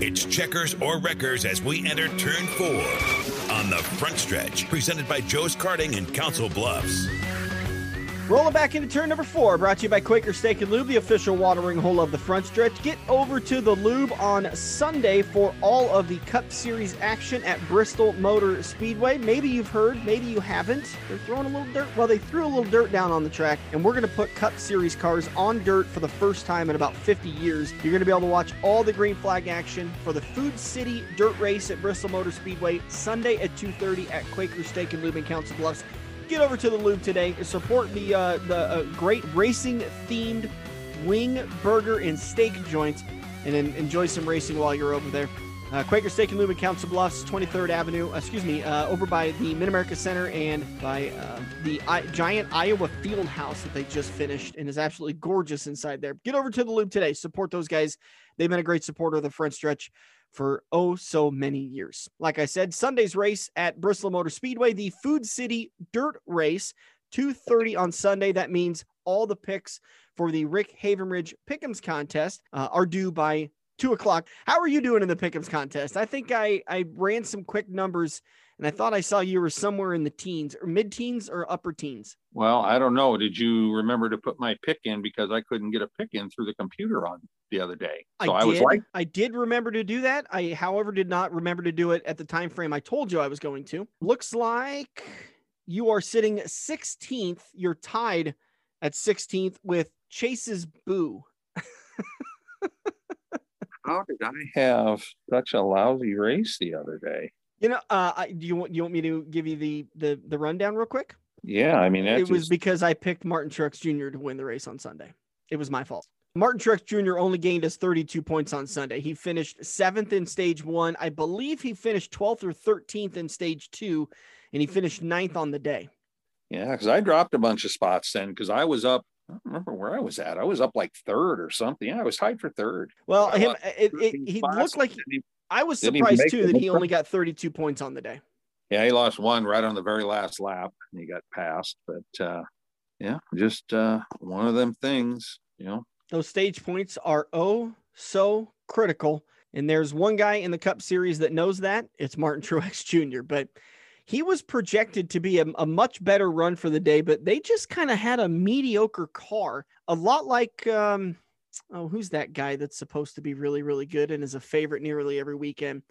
It's checkers or wreckers as we enter turn four on the front stretch, presented by Joe's Karting in Council Bluffs. Rolling back into turn number four, brought to you by Quaker Steak and Lube, the official watering hole of the front stretch. Get over to the Lube on Sunday for all of the Cup Series action at Bristol Motor Speedway. Maybe you've heard, maybe you haven't. They're throwing a little dirt. Well, they threw a little dirt down on the track, and we're going to put Cup Series cars on dirt for the first time in about 50 years. You're going to be able to watch all the green flag action for the Food City Dirt Race at Bristol Motor Speedway Sunday at 2:30 at Quaker Steak and Lube in Council Bluffs get over to the Lube today support the uh, the uh, great racing themed wing, burger, and steak joint, and then enjoy some racing while you're over there. Uh, Quaker Steak and Lube in Council Bluffs, 23rd Avenue, uh, excuse me, uh, over by the Mid America Center and by uh, the I- giant Iowa Field House that they just finished and is absolutely gorgeous inside there. Get over to the Lube today. Support those guys. They've been a great supporter of the front stretch for oh so many years. Like I said, Sunday's race at Bristol Motor Speedway, the Food City Dirt Race, 2:30 on Sunday. That means all the picks for the Rick Havenridge Pick'ems contest uh, are due by two o'clock. How are you doing in the Pick'ems contest? I think I I ran some quick numbers. And I thought I saw you were somewhere in the teens or mid teens or upper teens. Well, I don't know. Did you remember to put my pick in because I couldn't get a pick in through the computer on the other day? So I, I was like, I did remember to do that. I, however, did not remember to do it at the time frame I told you I was going to. Looks like you are sitting 16th. You're tied at 16th with Chase's Boo. How did I have such a lousy race the other day? You know, uh, I, do you want you want me to give you the the the rundown real quick? Yeah, I mean, it was because I picked Martin Truex Jr. to win the race on Sunday. It was my fault. Martin Truex Jr. only gained us 32 points on Sunday. He finished seventh in stage one. I believe he finished 12th or 13th in stage two, and he finished ninth on the day. Yeah, because I dropped a bunch of spots then because I was up. I don't remember where I was at. I was up like third or something. Yeah, I was tied for third. Well, him, it, it, he looked like he, I was surprised too that he only got 32 points on the day. Yeah, he lost one right on the very last lap and he got passed. But uh, yeah, just uh, one of them things, you know. Those stage points are oh so critical. And there's one guy in the Cup Series that knows that. It's Martin Truex Jr. But he was projected to be a, a much better run for the day, but they just kind of had a mediocre car, a lot like um, oh, who's that guy that's supposed to be really, really good and is a favorite nearly every weekend?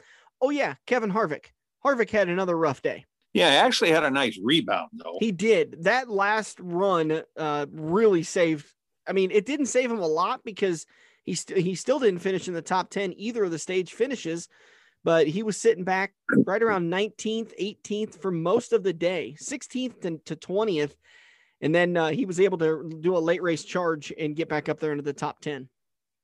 Oh, yeah, Kevin Harvick. Harvick had another rough day. Yeah, he actually had a nice rebound, though. He did. That last run uh, really saved. I mean, it didn't save him a lot because he, st- he still didn't finish in the top 10 either of the stage finishes, but he was sitting back right around 19th, 18th for most of the day, 16th to, to 20th and then uh, he was able to do a late race charge and get back up there into the top 10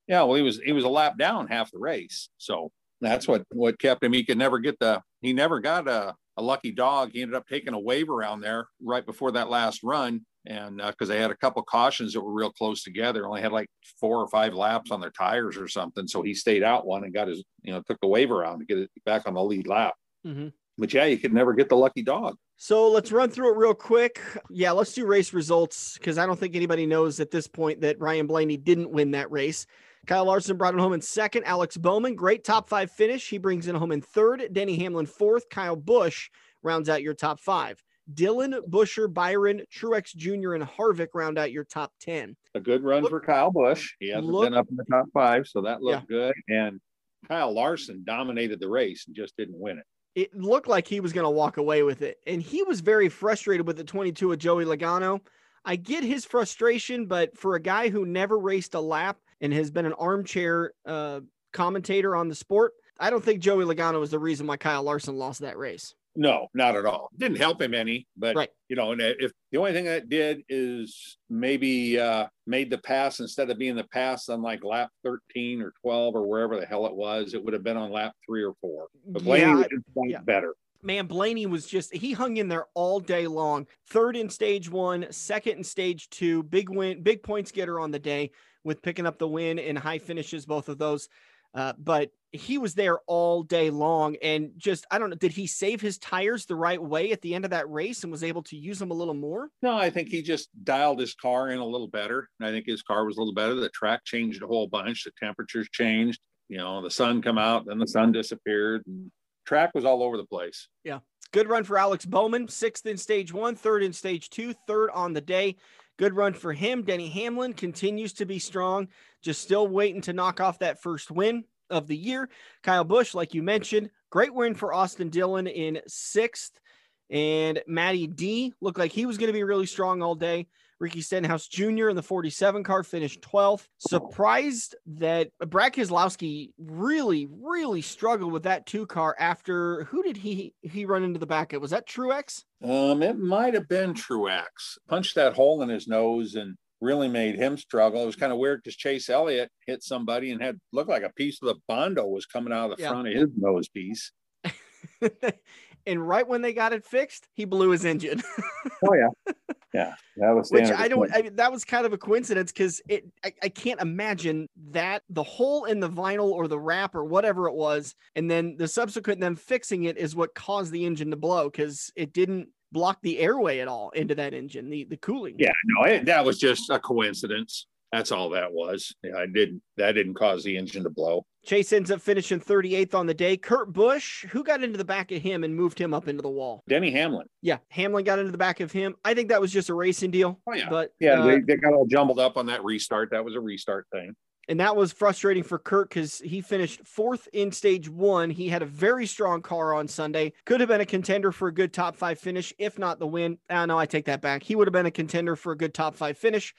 yeah well he was he was a lap down half the race. So that's what what kept him. He could never get the he never got a, a lucky dog. He ended up taking a wave around there right before that last run and because uh, they had a couple cautions that were real close together only had like four or five laps on their tires or something so he stayed out one and got his you know took the wave around to get it back on the lead lap mm-hmm. but yeah you could never get the lucky dog so let's run through it real quick. Yeah, let's do race results because I don't think anybody knows at this point that Ryan Blaney didn't win that race. Kyle Larson brought it home in second. Alex Bowman, great top five finish. He brings it home in third. Denny Hamlin fourth. Kyle Busch rounds out your top five. Dillon, Buescher, Byron, Truex Jr., and Harvick round out your top 10. A good run look, for Kyle Busch. He hasn't look, been up in the top five, so that looked yeah. good. And Kyle Larson dominated the race and just didn't win it it looked like he was going to walk away with it. And he was very frustrated with the 22 of Joey Logano. I get his frustration, but for a guy who never raced a lap and has been an armchair uh, commentator on the sport, I don't think Joey Logano was the reason why Kyle Larson lost that race. No, not at all. Didn't help him any, but right. you know, and if the only thing that did is maybe uh, made the pass instead of being the pass on like lap 13 or 12 or wherever the hell it was, it would have been on lap three or four. But Blaney yeah, yeah. better. Man, Blaney was just he hung in there all day long. Third in stage one, second in stage two, big win, big points getter on the day with picking up the win and high finishes, both of those. Uh, but he was there all day long and just I don't know did he save his tires the right way at the end of that race and was able to use them a little more? No, I think he just dialed his car in a little better. I think his car was a little better. The track changed a whole bunch, the temperatures changed. you know, the sun come out, then the sun disappeared. And track was all over the place. Yeah. Good run for Alex Bowman, sixth in stage one, third in stage two, third on the day. Good run for him. Denny Hamlin continues to be strong, just still waiting to knock off that first win of the year. Kyle Busch, like you mentioned, great win for Austin Dillon in sixth. And Matty D looked like he was going to be really strong all day. Ricky Stenhouse Jr. in the 47 car finished 12th. Surprised that Brad Keselowski really, really struggled with that two car after who did he he run into the back of? Was that Truex? Um, it might have been Truex. Punched that hole in his nose and really made him struggle. It was kind of weird because Chase Elliott hit somebody and had looked like a piece of the Bondo was coming out of the yeah. front of his nose piece. and right when they got it fixed, he blew his engine. oh yeah, yeah, that was which I don't. I mean, that was kind of a coincidence because it. I, I can't imagine that the hole in the vinyl or the wrap or whatever it was, and then the subsequent them fixing it is what caused the engine to blow because it didn't block the airway at all into that engine, the the cooling. Yeah, no, it, that was just a coincidence. That's all that was. Yeah, I didn't. That didn't cause the engine to blow. Chase ends up finishing 38th on the day. Kurt Busch, who got into the back of him and moved him up into the wall? Denny Hamlin. Yeah, Hamlin got into the back of him. I think that was just a racing deal. Oh yeah, but yeah, uh, they, they got all jumbled up on that restart. That was a restart thing and that was frustrating for Kurt because he finished fourth in stage one. He had a very strong car on Sunday. Could have been a contender for a good top five finish, if not the win. No, I take that back. He would have been a contender for a good top five finish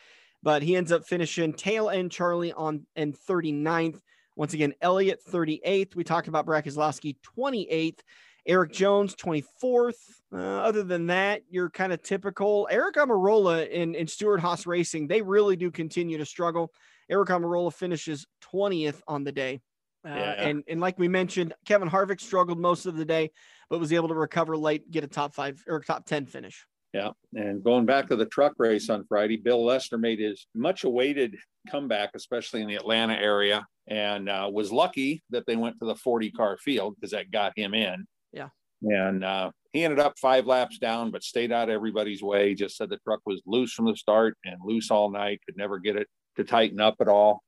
but he ends up finishing tail end Charlie on and 39th. Once again, Elliott 38th. We talked about Brad 28th. Erik Jones 24th. Uh, other than that, you're kind of typical. Aric Almirola in, in Stewart-Haas Racing, they really do continue to struggle. Aric Almirola finishes 20th on the day. Uh, yeah. and, and like we mentioned, Kevin Harvick struggled most of the day, but was able to recover late, get a top five or top 10 finish. Yeah. And going back to the truck race on Friday, Bill Lester made his much awaited comeback, especially in the Atlanta area, and uh, was lucky that they went to the 40 car field because that got him in. Yeah. And uh, he ended up five laps down, but stayed out everybody's way. Just said the truck was loose from the start and loose all night, could never get it to tighten up at all.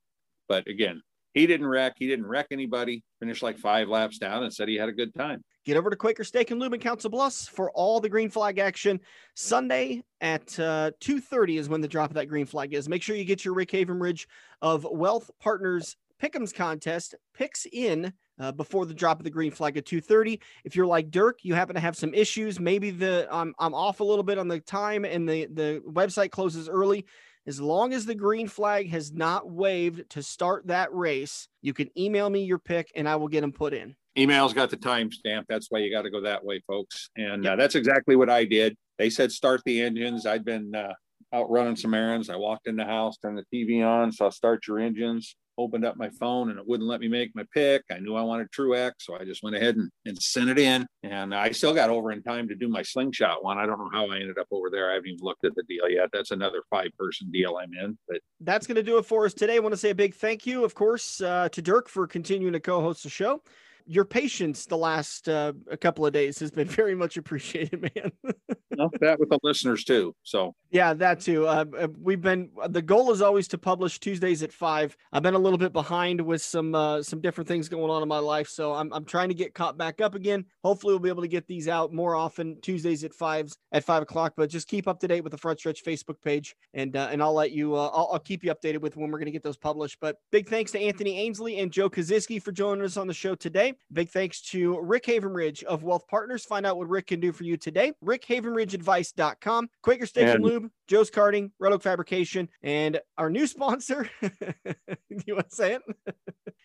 But again, he didn't wreck. He didn't wreck anybody. Finished like five laps down and said he had a good time get over to Quaker Steak and Lube in Council Bluffs for all the green flag action. Sunday at uh, 2.30 is when the drop of that green flag is. Make sure you get your Rick Havenridge of Wealth Partners Pick'ems contest picks in uh, before the drop of the green flag at 2:30. If you're like Dirk, you happen to have some issues, maybe the I'm I'm off a little bit on the time and the the website closes early. As long as the green flag has not waved to start that race, you can email me your pick and I will get them put in email's got the timestamp. That's why you got to go that way, folks. And yep. uh, that's exactly what I did. They said start the engines. I'd been uh, out running some errands. I walked in the house, turned the TV on, saw start your engines. Opened up my phone and it wouldn't let me make my pick. I knew I wanted Truex, so I just went ahead and, and sent it in. And I still got over in time to do my slingshot one. I don't know how I ended up over there. I haven't even looked at the deal yet. That's another five person deal I'm in. But that's going to do it for us today. I want to say a big thank you, of course, uh, to Dirk for continuing to co host the show your patience the last uh, a couple of days has been very much appreciated, man. well, that with the listeners too. So yeah, that too. Uh, uh, we've been the goal is always to publish Tuesdays at five. I've been a little bit behind with some uh, some different things going on in my life, so I'm I'm trying to get caught back up again. Hopefully, we'll be able to get these out more often Tuesdays at fives at five o'clock. But just keep up to date with the Front Stretch Facebook page, and uh, and I'll let you. Uh, I'll, I'll keep you updated with when we're going to get those published. But big thanks to Anthony Ainsley and Joe Kaziski for joining us on the show today. Big thanks to Rick Havenridge of Wealth Partners. Find out what Rick can do for you today. RickHavenridgeAdvice.com. Quaker Station and- Lube, Joe's Karting, Red Oak Fabrication, and our new sponsor. you want to say it?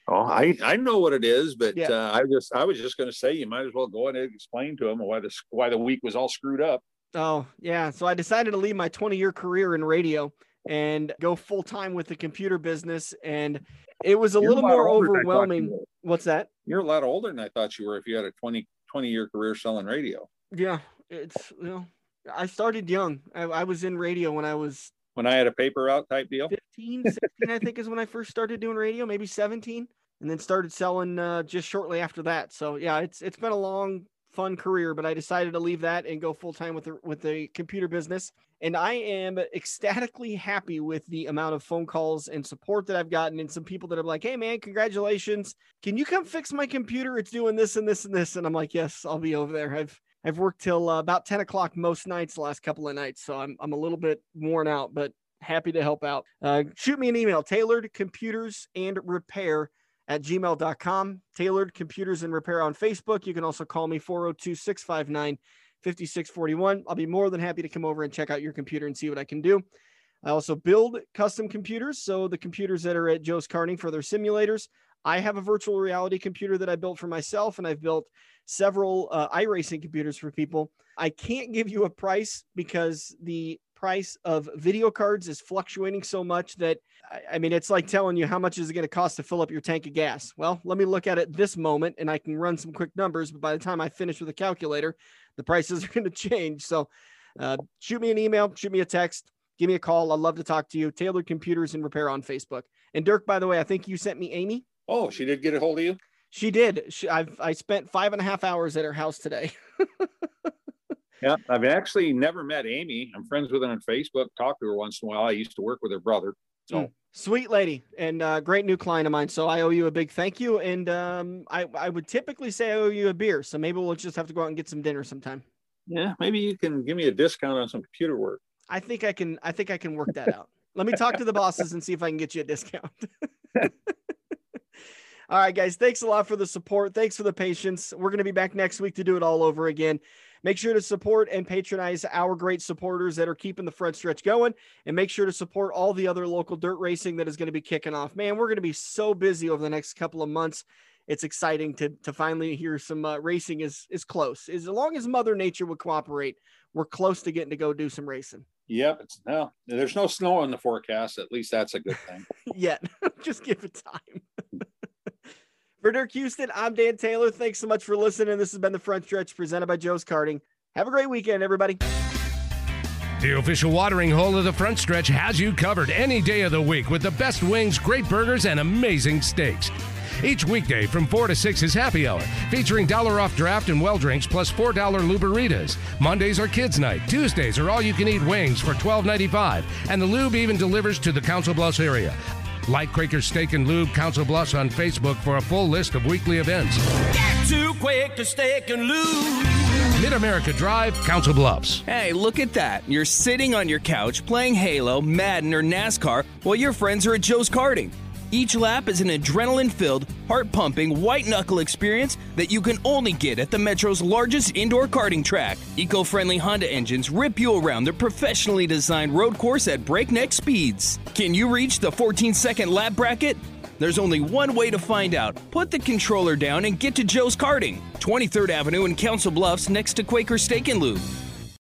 oh, I, I know what it is, but yeah. uh, I just I was just going to say you might as well go ahead and explain to them why the why the week was all screwed up. Oh yeah, so I decided to leave my 20 year career in radio and go full time with the computer business. And it was a You're little a more overwhelming. What's that? You're a lot older than I thought you were if you had a 20, 20 year career selling radio. Yeah. It's, you know, I started young. I, I was in radio when I was. When I had a paper out type deal? 15, 16, I think is when I first started doing radio, maybe 17. And then started selling uh, just shortly after that. So yeah, it's it's been a long fun career, but I decided to leave that and go full time with the with the computer business. And I am ecstatically happy with the amount of phone calls and support that I've gotten, and some people that are like, "Hey, man, congratulations! Can you come fix my computer? It's doing this and this and this." And I'm like, "Yes, I'll be over there." I've I've worked till uh, about 10 o'clock most nights, the last couple of nights, so I'm I'm a little bit worn out, but happy to help out. Uh, shoot me an email, tailored computers and repair at gmail.com. Tailored Computers and Repair on Facebook. You can also call me 402 659 5641. I'll be more than happy to come over and check out your computer and see what I can do. I also build custom computers. So the computers that are at Joe's Karting for their simulators. I have a virtual reality computer that I built for myself, and I've built several uh, iRacing computers for people. I can't give you a price because the price of video cards is fluctuating so much that I mean, it's like telling you how much is it going to cost to fill up your tank of gas. Well, let me look at it this moment and I can run some quick numbers. But by the time I finish with the calculator, the prices are going to change. So uh, shoot me an email, shoot me a text, give me a call. I'd love to talk to you. Tailored Computers and Repair on Facebook. And Dirk, by the way, I think you sent me Amy. Oh, she did get a hold of you? She did. She, I've I spent five and a half hours at her house today. Yeah, I've actually never met Amy. I'm friends with her on Facebook. Talk to her once in a while. I used to work with her brother. So mm. sweet lady and uh, great new client of mine. So I owe you a big thank you. And um, I I would typically say I owe you a beer. So maybe we'll just have to go out and get some dinner sometime. Yeah, maybe you can give me a discount on some computer work. I think I can. I think I can work that out. Let me talk to the bosses and see if I can get you a discount. all right, guys. Thanks a lot for the support. Thanks for the patience. We're going to be back next week to do it all over again. Make sure to support and patronize our great supporters that are keeping the front stretch going. And make sure to support all the other local dirt racing that is going to be kicking off. Man, we're going to be so busy over the next couple of months. It's exciting to, to finally hear some uh, racing is, is close. As long as Mother Nature would cooperate, we're close to getting to go do some racing. Yep, it's no. There's no snow in the forecast. At least that's a good thing. Yet, just give it time. For Dirk Houston, I'm Dan Taylor. Thanks so much for listening. This has been the Front Stretch presented by Joe's Karting. Have a great weekend, everybody. The official watering hole of the Front Stretch has you covered any day of the week with the best wings, great burgers, and amazing steaks. Each weekday from 4 to 6 is happy hour, featuring dollar off draft and well drinks plus $4 luberitas. Mondays are kids' night. Tuesdays are all you can eat wings for $12.95. And the lube even delivers to the Council Bluffs area. Like Quaker Steak and Lube Council Bluffs on Facebook for a full list of weekly events. Get to Quaker Steak and Lube. Mid America Drive, Council Bluffs. Hey, look at that. You're sitting on your couch playing Halo, Madden, or NASCAR while your friends are at Joe's Karting. Each lap is an adrenaline filled, heart pumping, white knuckle experience that you can only get at the Metro's largest indoor karting track. Eco friendly Honda engines rip you around the professionally designed road course at breakneck speeds. Can you reach the 14 second lap bracket? There's only one way to find out. Put the controller down and get to Joe's Karting, 23rd Avenue in Council Bluffs next to Quaker Steak and Lube.